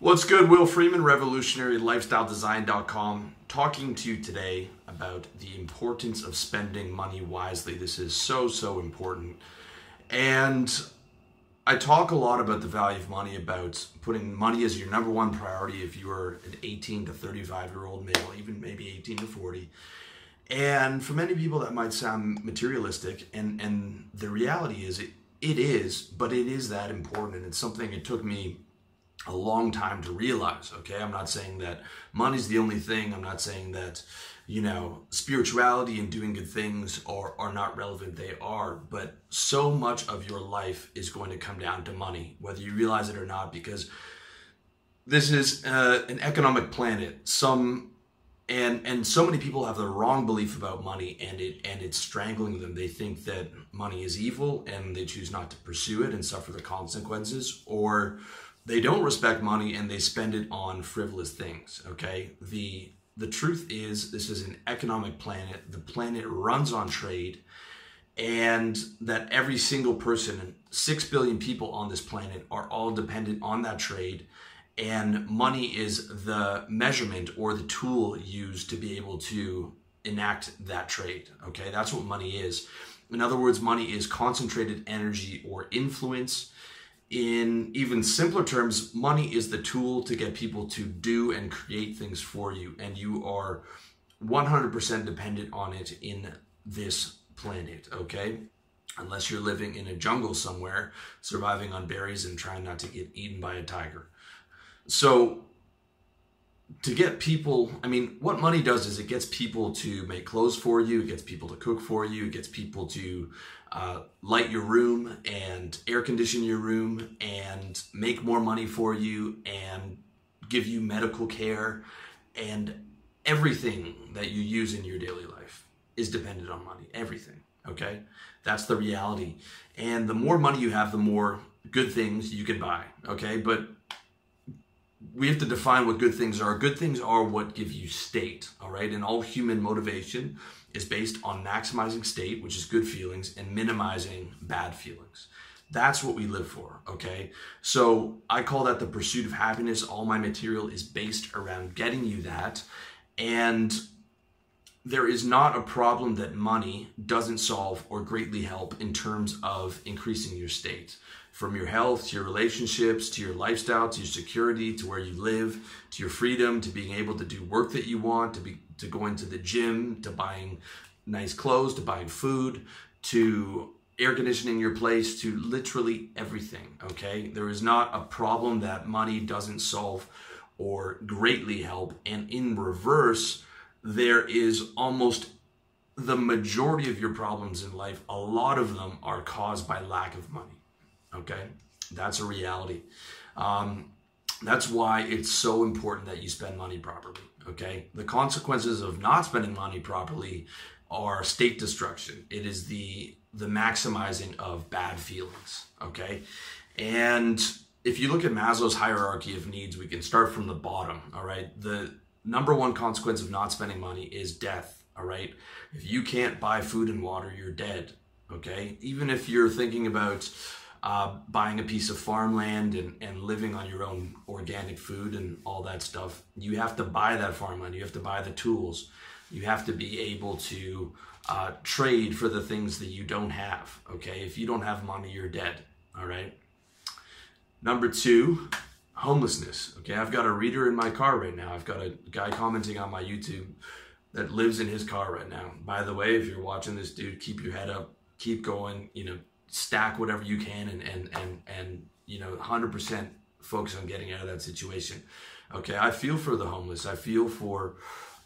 What's good? Will Freeman, revolutionarylifestyledesign.com, talking to you today about the importance of spending money wisely. This is so, so important. And I talk a lot about the value of money, about putting money as your number one priority if you are an 18 to 35 year old male, even maybe 18 to 40. And for many people, that might sound materialistic. And, and the reality is, it, it is, but it is that important. And it's something it took me a long time to realize. Okay, I'm not saying that money's the only thing. I'm not saying that you know spirituality and doing good things are are not relevant. They are, but so much of your life is going to come down to money, whether you realize it or not, because this is uh, an economic planet. Some and and so many people have the wrong belief about money and it and it's strangling them they think that money is evil and they choose not to pursue it and suffer the consequences or they don't respect money and they spend it on frivolous things okay? The the truth is this is an economic planet. The planet runs on trade. And that every single person 6 billion people on this planet are all dependent on that trade. And money is the measurement or the tool used to be able to enact that trade okay? That's what money is. In other words money is concentrated energy or influence in even simpler terms, money is the tool to get people to do and create things for you, and you are 100% dependent on it in this planet, okay? Unless you're living in a jungle somewhere, surviving on berries and trying not to get eaten by a tiger. So, to get people, I mean, what money does is it gets people to make clothes for you, it gets people to cook for you, it gets people to uh, light your room and air condition your room and make more money for you and give you medical care and everything that you use in your daily life is dependent on money. Everything. Okay? That's the reality. And the more money you have, the more good things you can buy. Okay? But we have to define what good things are. Good things are what give you state, all right? And all human motivation is based on maximizing state, which is good feelings, and minimizing bad feelings. That's what we live for, okay? So I call that the pursuit of happiness. All my material is based around getting you that. And there is not a problem that money doesn't solve or greatly help in terms of increasing your state from your health to your relationships to your lifestyle to your security to where you live to your freedom to being able to do work that you want to be to going to the gym to buying nice clothes to buying food to air conditioning your place to literally everything okay? There is not a problem that money doesn't solve or greatly help and in reverse there is almost the majority of your problems in life a lot of them are caused by lack of money Okay, that's a reality. Um, that's why it's so important that you spend money properly. Okay, the consequences of not spending money properly are state destruction. It is the the maximizing of bad feelings. Okay, and if you look at Maslow's hierarchy of needs, we can start from the bottom. All right, the number one consequence of not spending money is death. All right, if you can't buy food and water, you're dead. Okay, even if you're thinking about uh, buying a piece of farmland and, and living on your own organic food and all that stuff. You have to buy that farmland. You have to buy the tools. You have to be able to uh, trade for the things that you don't have. Okay, if you don't have money, you're dead. All right. Number two, homelessness. Okay, I've got a reader in my car right now. I've got a guy commenting on my YouTube that lives in his car right now. By the way, if you're watching this dude, keep your head up, keep going. You know, stack whatever you can and and and and you know 100% focus on getting out of that situation. Okay i feel for the homeless. I feel for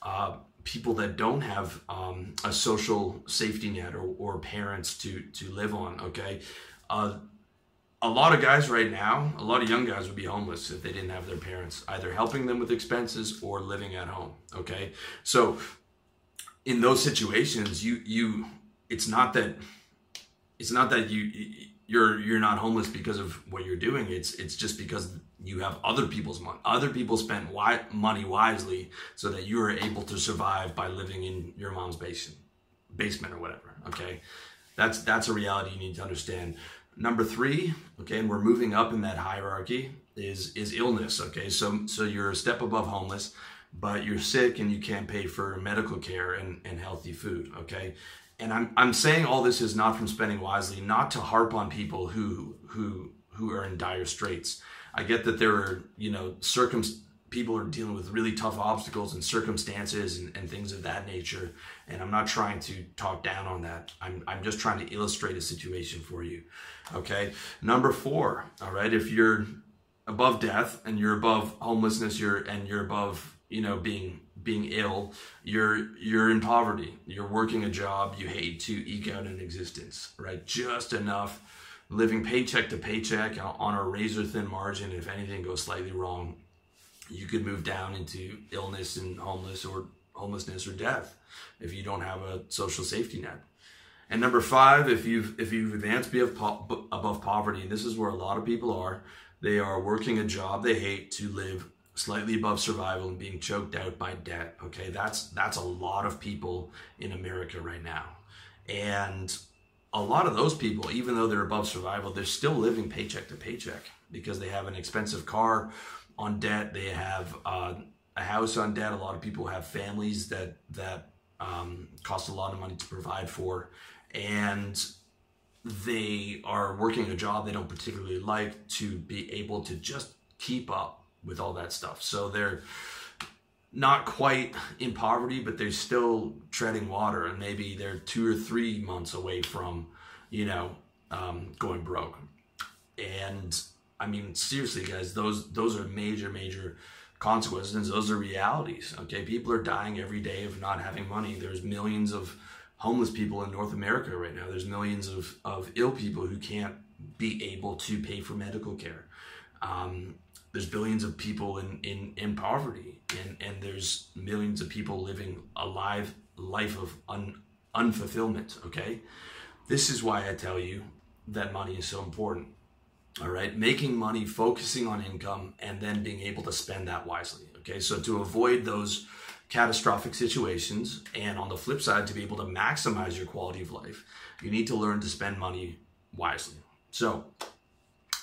uh, people that don't have um, a social safety net or, or parents to to live on okay? Uh, a lot of guys right now a lot of young guys would be homeless if they didn't have their parents either helping them with expenses or living at home okay? So in those situations you you it's not that it's not that you you're you're not homeless because of what you're doing. It's it's just because you have other people's money. Other people spend wi- money wisely so that you are able to survive by living in your mom's basement, basement or whatever. Okay, that's that's a reality you need to understand. Number three, okay, and we're moving up in that hierarchy is is illness. Okay, so so you're a step above homeless, but you're sick and you can't pay for medical care and, and healthy food. Okay, and I'm I'm saying all this is not from spending wisely, not to harp on people who who who are in dire straits. I get that there are you know circum people are dealing with really tough obstacles and circumstances and, and things of that nature. And I'm not trying to talk down on that. I'm, I'm just trying to illustrate a situation for you. Okay. Number four. All right. If you're above death and you're above homelessness, you're, and you're above, you know, being, being ill, you're, you're in poverty. You're working a job you hate to eke out an existence, right? Just enough living paycheck to paycheck on a razor thin margin. If anything goes slightly wrong, you could move down into illness and homeless or homelessness or death if you don't have a social safety net. And number five, if you've if you've advanced above poverty, this is where a lot of people are, they are working a job they hate to live slightly above survival and being choked out by debt. Okay, that's that's a lot of people in America right now, and a lot of those people, even though they're above survival, they're still living paycheck to paycheck because they have an expensive car on debt. They have uh, a house on debt. A lot of people have families that that um, cost a lot of money to provide for, and they are working a job they don't particularly like to be able to just keep up with all that stuff. So they're not quite in poverty, but they're still treading water, and maybe they're two or three months away from, you know, um, going broke. And I mean, seriously, guys, those those are major, major consequences. Those are realities. Okay, people are dying every day of not having money. There's millions of homeless people in North America right now. There's millions of of ill people who can't be able to pay for medical care. Um, there's billions of people in, in, in poverty and, and there's millions of people living a live life of un, unfulfillment okay? This is why i tell you that money is so important all right? Making money focusing on income and then being able to spend that wisely okay? So to avoid those catastrophic situations and on the flip side to be able to maximize your quality of life you need to learn to spend money wisely. So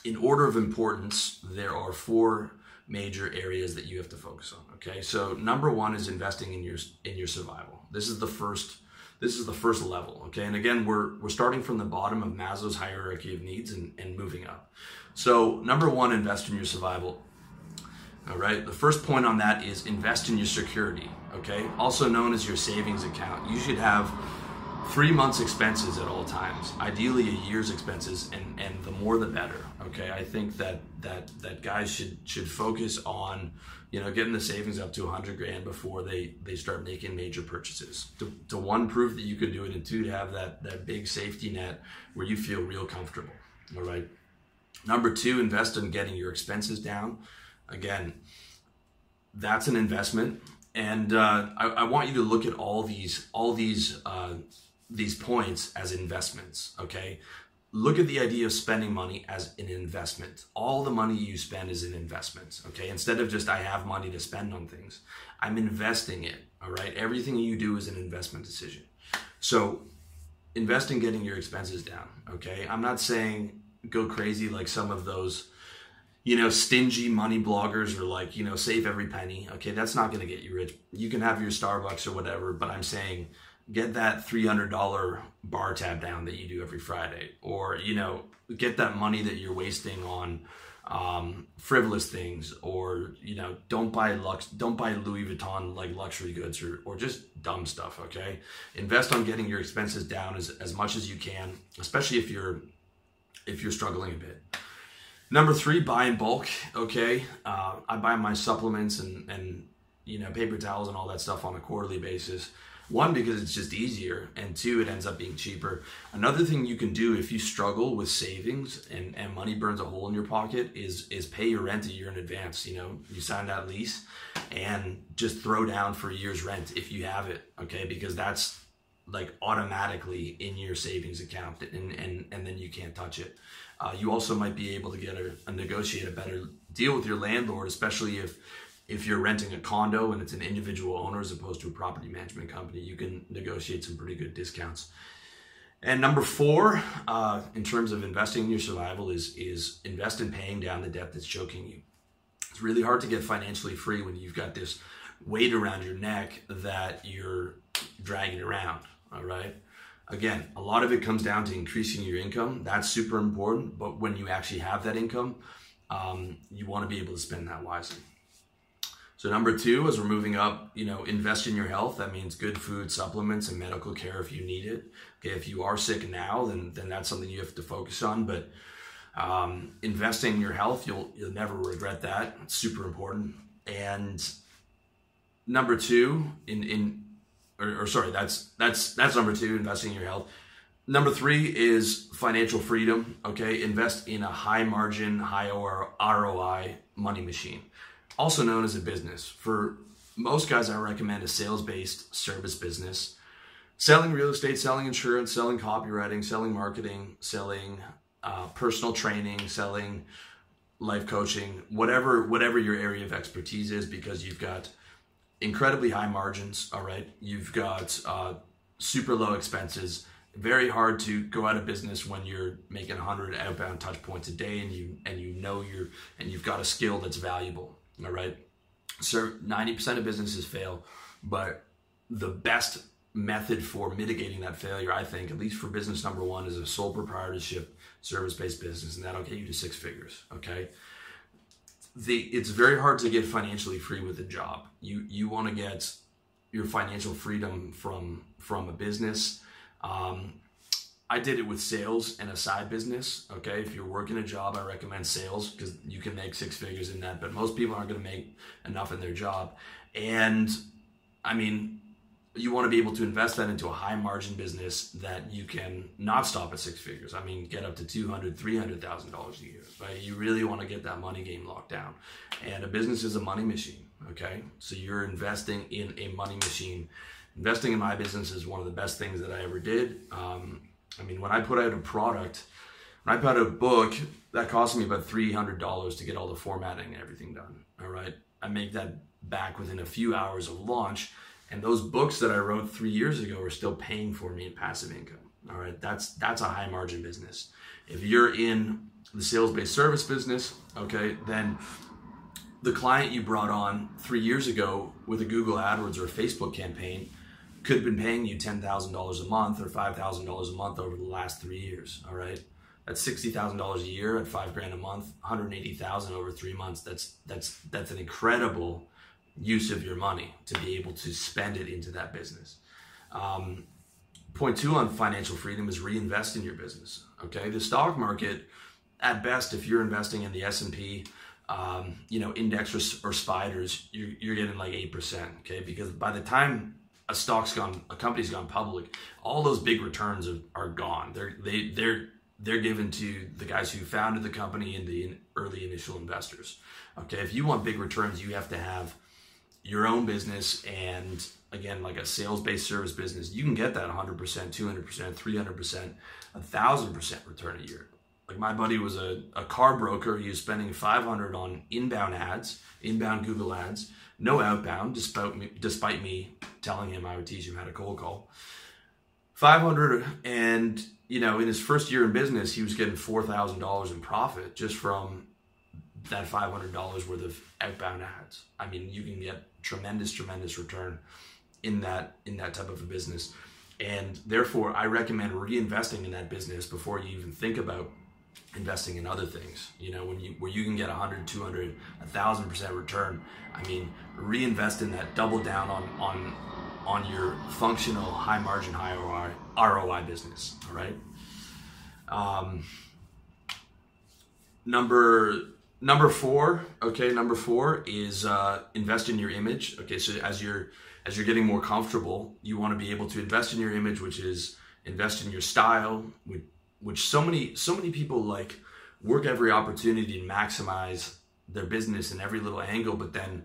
in order of importance there are four major areas that you have to focus on okay? So number one is investing in your in your survival. This is the first this is the first level okay? And again we're we're starting from the bottom of maslow's hierarchy of needs and, and moving up. So number one invest in your survival all right? The first point on that is invest in your security okay? Also known as your savings account. You should have three months expenses at all times ideally a year's expenses and and the more the better okay i think that that that guys should should focus on you know, getting the savings up to 100 grand before they they start making major purchases. To, to one, prove that you can do it, and two, to have that that big safety net where you feel real comfortable. All right. Number two, invest in getting your expenses down. Again, that's an investment, and uh, I, I, want you to look at all these all these uh, these points as investments. Okay, look at the idea of spending money as an investment. All the money you spend is an investment, okay? Instead of just I have money to spend on things, I'm investing it, all right? Everything you do is an investment decision. So invest in getting your expenses down, okay? I'm not saying go crazy like some of those you know, stingy money bloggers are like, you know, save every penny. Okay, that's not going to get you rich. You can have your Starbucks or whatever, but I'm saying get that $300 bar tab down that you do every Friday, or, you know, get that money that you're wasting on um, frivolous things, or, you know, don't buy lux, don't buy Louis Vuitton like luxury goods or, or just dumb stuff. Okay. Invest on getting your expenses down as, as much as you can, especially if you're, if you're struggling a bit. Number three, buy in bulk. Okay. Uh, I buy my supplements and, and, you know, paper towels and all that stuff on a quarterly basis. One, because it's just easier, and two, it ends up being cheaper. Another thing you can do if you struggle with savings and, and money burns a hole in your pocket is is pay your rent a year in advance. You know, you sign that lease and just throw down for a year's rent if you have it, okay? Because that's like automatically in your savings account and, and, and then you can't touch it. Uh, you also might be able to get a, a negotiate a better deal with your landlord, especially if if you're renting a condo and it's an individual owner as opposed to a property management company, you can negotiate some pretty good discounts. And number four, uh, in terms of investing in your survival, is is invest in paying down the debt that's choking you. It's really hard to get financially free when you've got this weight around your neck that you're dragging around. All right. Again, a lot of it comes down to increasing your income. That's super important. But when you actually have that income, um, you want to be able to spend that wisely. So number two, as we're moving up, you know, invest in your health. That means good food, supplements, and medical care if you need it. Okay, if you are sick now, then then that's something you have to focus on. But um, investing in your health, you'll you'll never regret that. It's super important. And number two, in in or, or sorry, that's that's that's number two, investing in your health. Number three is financial freedom. Okay, invest in a high margin, high ROI money machine also known as a business. For most guys, I recommend a sales based service business. Selling real estate, selling insurance, selling copywriting, selling marketing, selling uh, personal training, selling life coaching, whatever whatever your area of expertise is, because you've got incredibly high margins. All right, you've got uh, super low expenses. Very hard to go out of business when you're making 100 outbound touch points a day, and you and you know you're and you've got a skill that's valuable. All right. So 90% of businesses fail, but the best method for mitigating that failure, I think, at least for business number one, is a sole proprietorship service based business, and that'll get you to six figures. Okay. The, it's very hard to get financially free with a job. You you want to get your financial freedom from from a business. Um, I did it with sales and a side business. Okay, if you're working a job, I recommend sales because you can make six figures in that. But most people aren't going to make enough in their job, and I mean, you want to be able to invest that into a high margin business that you can not stop at six figures. I mean, get up to two hundred, three hundred thousand dollars a year. Right? You really want to get that money game locked down, and a business is a money machine. Okay, so you're investing in a money machine. Investing in my business is one of the best things that I ever did. Um, I mean, when I put out a product, when I put out a book, that cost me about $300 to get all the formatting and everything done. All right. I make that back within a few hours of launch. And those books that I wrote three years ago are still paying for me in passive income. All right. That's, that's a high margin business. If you're in the sales based service business, okay, then the client you brought on three years ago with a Google AdWords or a Facebook campaign could have been paying you $10,000 a month or $5,000 a month over the last three years. All right. That's $60,000 a year at five grand a month, 180,000 over three months. That's, that's, that's an incredible use of your money to be able to spend it into that business. Um, point two on financial freedom is reinvest in your business. Okay. The stock market, at best, if you're investing in the S&P, um, you know, index or, or spiders, you're, you're getting like 8%. Okay. Because by the time a stock's gone, a company's gone public, all those big returns are, are gone. They're they they're they're given to the guys who founded the company and the early initial investors. Okay, if you want big returns, you have to have your own business and again like a sales-based service business. You can get that 100%, 200%, 300%, 1000% return a year. Like my buddy was a, a car broker. He was spending 500 on inbound ads, inbound Google ads, no outbound, despite me, despite me telling him I would teach him how to cold call. 500 and you know in his first year in business he was getting $4000 in profit just from that $500 worth of outbound ads i mean you can get tremendous tremendous return in that in that type of a business and therefore i recommend reinvesting in that business before you even think about investing in other things you know when you where you can get 100 200 1000% return. I mean reinvest in that double down on on on your functional high margin high ROI, ROI business all right? Um, number number four okay number four is uh, invest in your image okay? So as you're as you're getting more comfortable you want to be able to invest in your image which is invest in your style which which so many so many people like work every opportunity to maximize their business in every little angle but then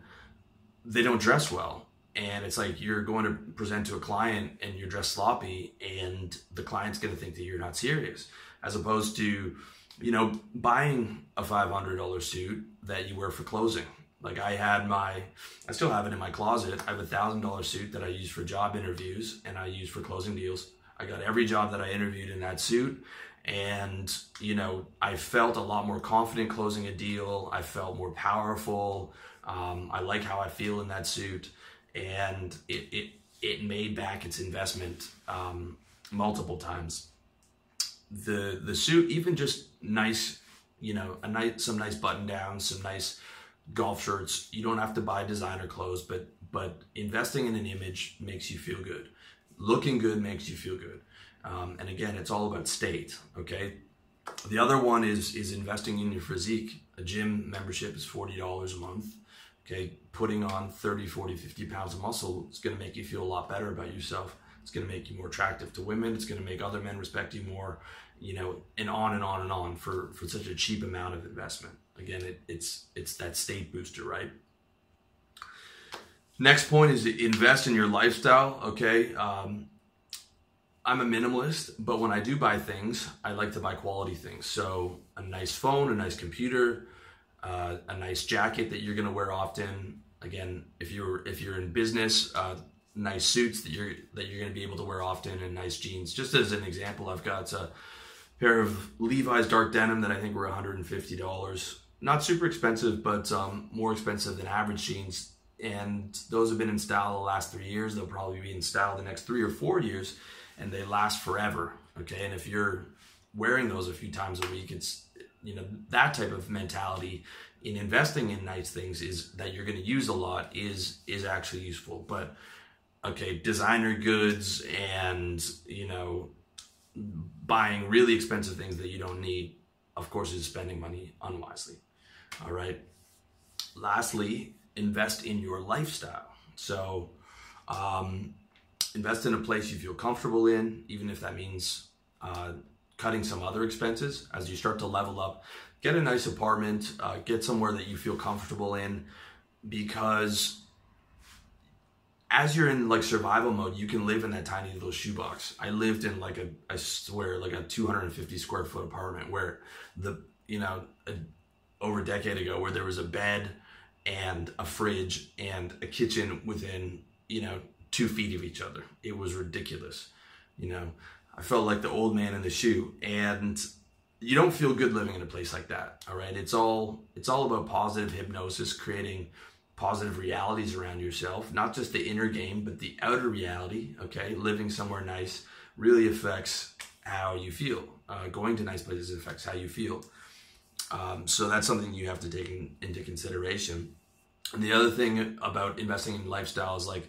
they don't dress well. And it's like you're going to present to a client and you're dressed sloppy and the client's going to think that you're not serious as opposed to you know buying a $500 suit that you wear for closing. Like i had my i still have it in my closet. I have a $1000 suit that i use for job interviews and i use for closing deals I got every job that I interviewed in that suit. And, you know, I felt a lot more confident closing a deal. I felt more powerful. Um, I like how I feel in that suit. And it, it, it made back its investment um, multiple times. The, the suit, even just nice, you know, a nice, some nice button downs, some nice golf shirts. You don't have to buy designer clothes, but, but investing in an image makes you feel good looking good makes you feel good. Um, and again, it's all about state. Okay. The other one is is investing in your physique. A gym membership is forty dollars a month. Okay, putting on 30, 40, 50 pounds of muscle is going to make you feel a lot better about yourself. It's going to make you more attractive to women. It's going to make other men respect you more, you know, and on and on and on for, for such a cheap amount of investment. Again, it, it's it's that state booster, right? Next point is invest in your lifestyle. Okay, um, I'm a minimalist, but when I do buy things, I like to buy quality things. So a nice phone, a nice computer, uh, a nice jacket that you're going to wear often. Again, if you're if you're in business, uh, nice suits that you're that you're going to be able to wear often, and nice jeans. Just as an example, I've got a pair of Levi's dark denim that I think were 150 dollars. Not super expensive, but um, more expensive than average jeans. And those have been in style the last three years. They'll probably be in style the next three or four years and they last forever. Okay, and if you're wearing those a few times a week, it's you know that type of mentality in investing in nice things is that you're going to use a lot is is actually useful. But okay, designer goods and you know buying really expensive things that you don't need, of course, is spending money unwisely. All right. Lastly, invest in your lifestyle. So, um, invest in a place you feel comfortable in, even if that means uh, cutting some other expenses as you start to level up. Get a nice apartment, uh, get somewhere that you feel comfortable in, because as you're in like survival mode, you can live in that tiny little shoebox. I lived in like a, I swear, like a 250 square foot apartment where the, you know, a, over a decade ago, where there was a bed and a fridge and a kitchen within, you know, two feet of each other. It was ridiculous. You know, I felt like the old man in the shoe. And you don't feel good living in a place like that. All right. It's all it's all about positive hypnosis, creating positive realities around yourself, not just the inner game, but the outer reality. Okay. Living somewhere nice really affects how you feel. Uh, going to nice places affects how you feel. Um, so that's something you have to take in, into consideration. And the other thing about investing in lifestyle is like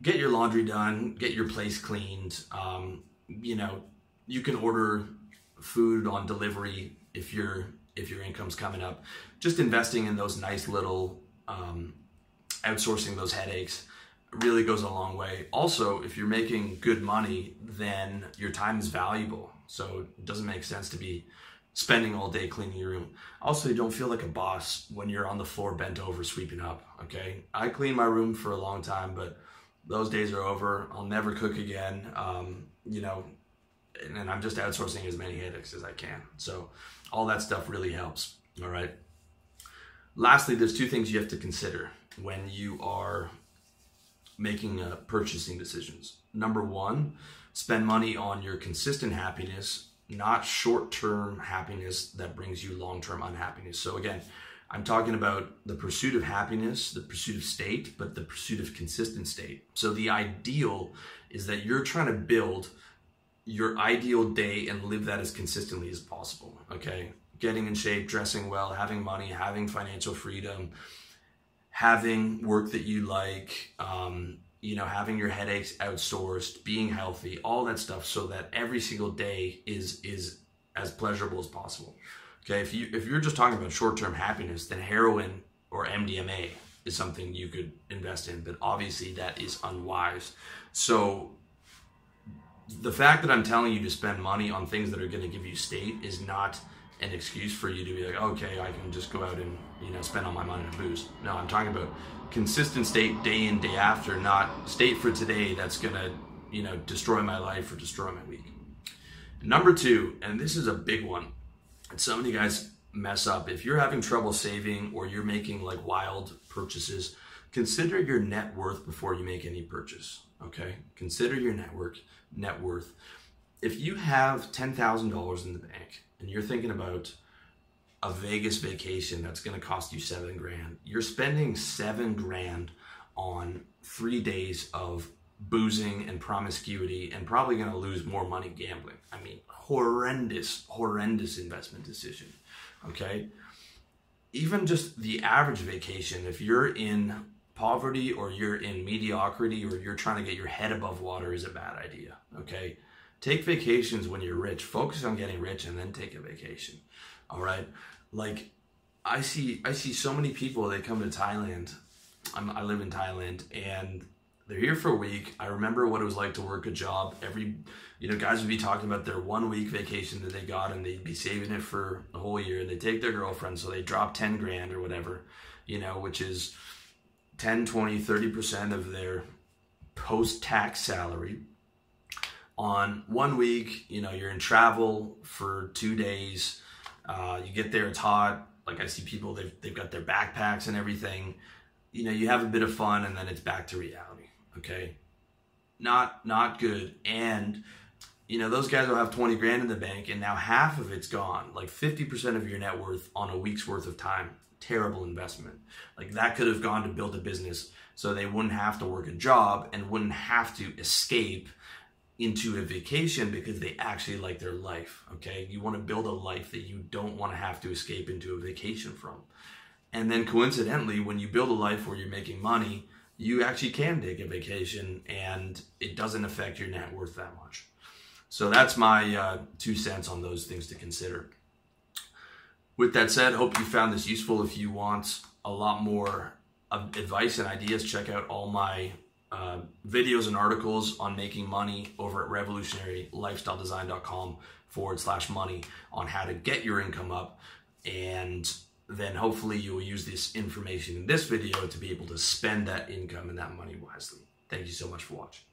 get your laundry done, get your place cleaned. Um, you know, you can order food on delivery if your if your income's coming up. Just investing in those nice little um, outsourcing those headaches really goes a long way. Also, if you're making good money, then your time is valuable. So it doesn't make sense to be spending all day cleaning your room. Also, you don't feel like a boss when you're on the floor bent over sweeping up. Okay, I clean my room for a long time, but those days are over. I'll never cook again. Um, you know, and, and I'm just outsourcing as many headaches as I can. So all that stuff really helps. All right. Lastly, there's two things you have to consider when you are making uh, purchasing decisions. Number one, spend money on your consistent happiness, not short term happiness that brings you long term unhappiness. So, again, I'm talking about the pursuit of happiness, the pursuit of state, but the pursuit of consistent state. So the ideal is that you're trying to build your ideal day and live that as consistently as possible. Okay. Getting in shape, dressing well, having money, having financial freedom, having work that you like, um, you know, having your headaches outsourced, being healthy, all that stuff so that every single day is is as pleasurable as possible. Okay, if you if you're just talking about short-term happiness, then heroin or MDMA is something you could invest in, but obviously that is unwise. So the fact that I'm telling you to spend money on things that are going to give you state is not an excuse for you to be like, oh, okay, I can just go out and you know spend all my money on booze. No, I'm talking about consistent state day in day after, not state for today that's to you know destroy my life or destroy my week. Number two, and this is a big one, and of you guys mess up. If you're having trouble saving or you're making like wild purchases, consider your net worth before you make any purchase. Okay, consider your network net worth. If you have ten thousand dollars in the bank and you're thinking about a Vegas vacation that's going to cost you seven grand, you're spending seven grand on three days of boozing and promiscuity and probably going to lose more money gambling. I mean, horrendous, horrendous investment decision. Okay. Even just the average vacation, if you're in poverty or you're in mediocrity or you're trying to get your head above water, is a bad idea. Okay. Take vacations when you're rich. Focus on getting rich and then take a vacation. All right. Like, I see, I see so many people. They come to Thailand. I'm, I live in Thailand, and they're here for a week. I remember what it was like to work a job. Every, you know, guys would be talking about their one week vacation that they got and they'd be saving it for the whole year. And they take their girlfriend, so they drop 10 grand or whatever, you know, which is 10, 20, 30% of their post tax salary on one week. You know, you're in travel for two days. Uh, you get there, it's hot. Like I see people, they've, they've got their backpacks and everything. You know, you have a bit of fun and then it's back to reality okay not not good and you know those guys will have 20 grand in the bank and now half of it's gone like 50% of your net worth on a week's worth of time terrible investment like that could have gone to build a business so they wouldn't have to work a job and wouldn't have to escape into a vacation because they actually like their life okay you want to build a life that you don't want to have to escape into a vacation from and then coincidentally when you build a life where you're making money you actually can take a vacation and it doesn't affect your net worth that much. So that's my uh, two cents on those things to consider. With that said, hope you found this useful. If you want a lot more advice and ideas, check out all my uh, videos and articles on making money over at revolutionarylifestyledesign.com forward slash money on how to get your income up and then hopefully you will use this information in this video to be able to spend that income and that money wisely. Thank you so much for watching.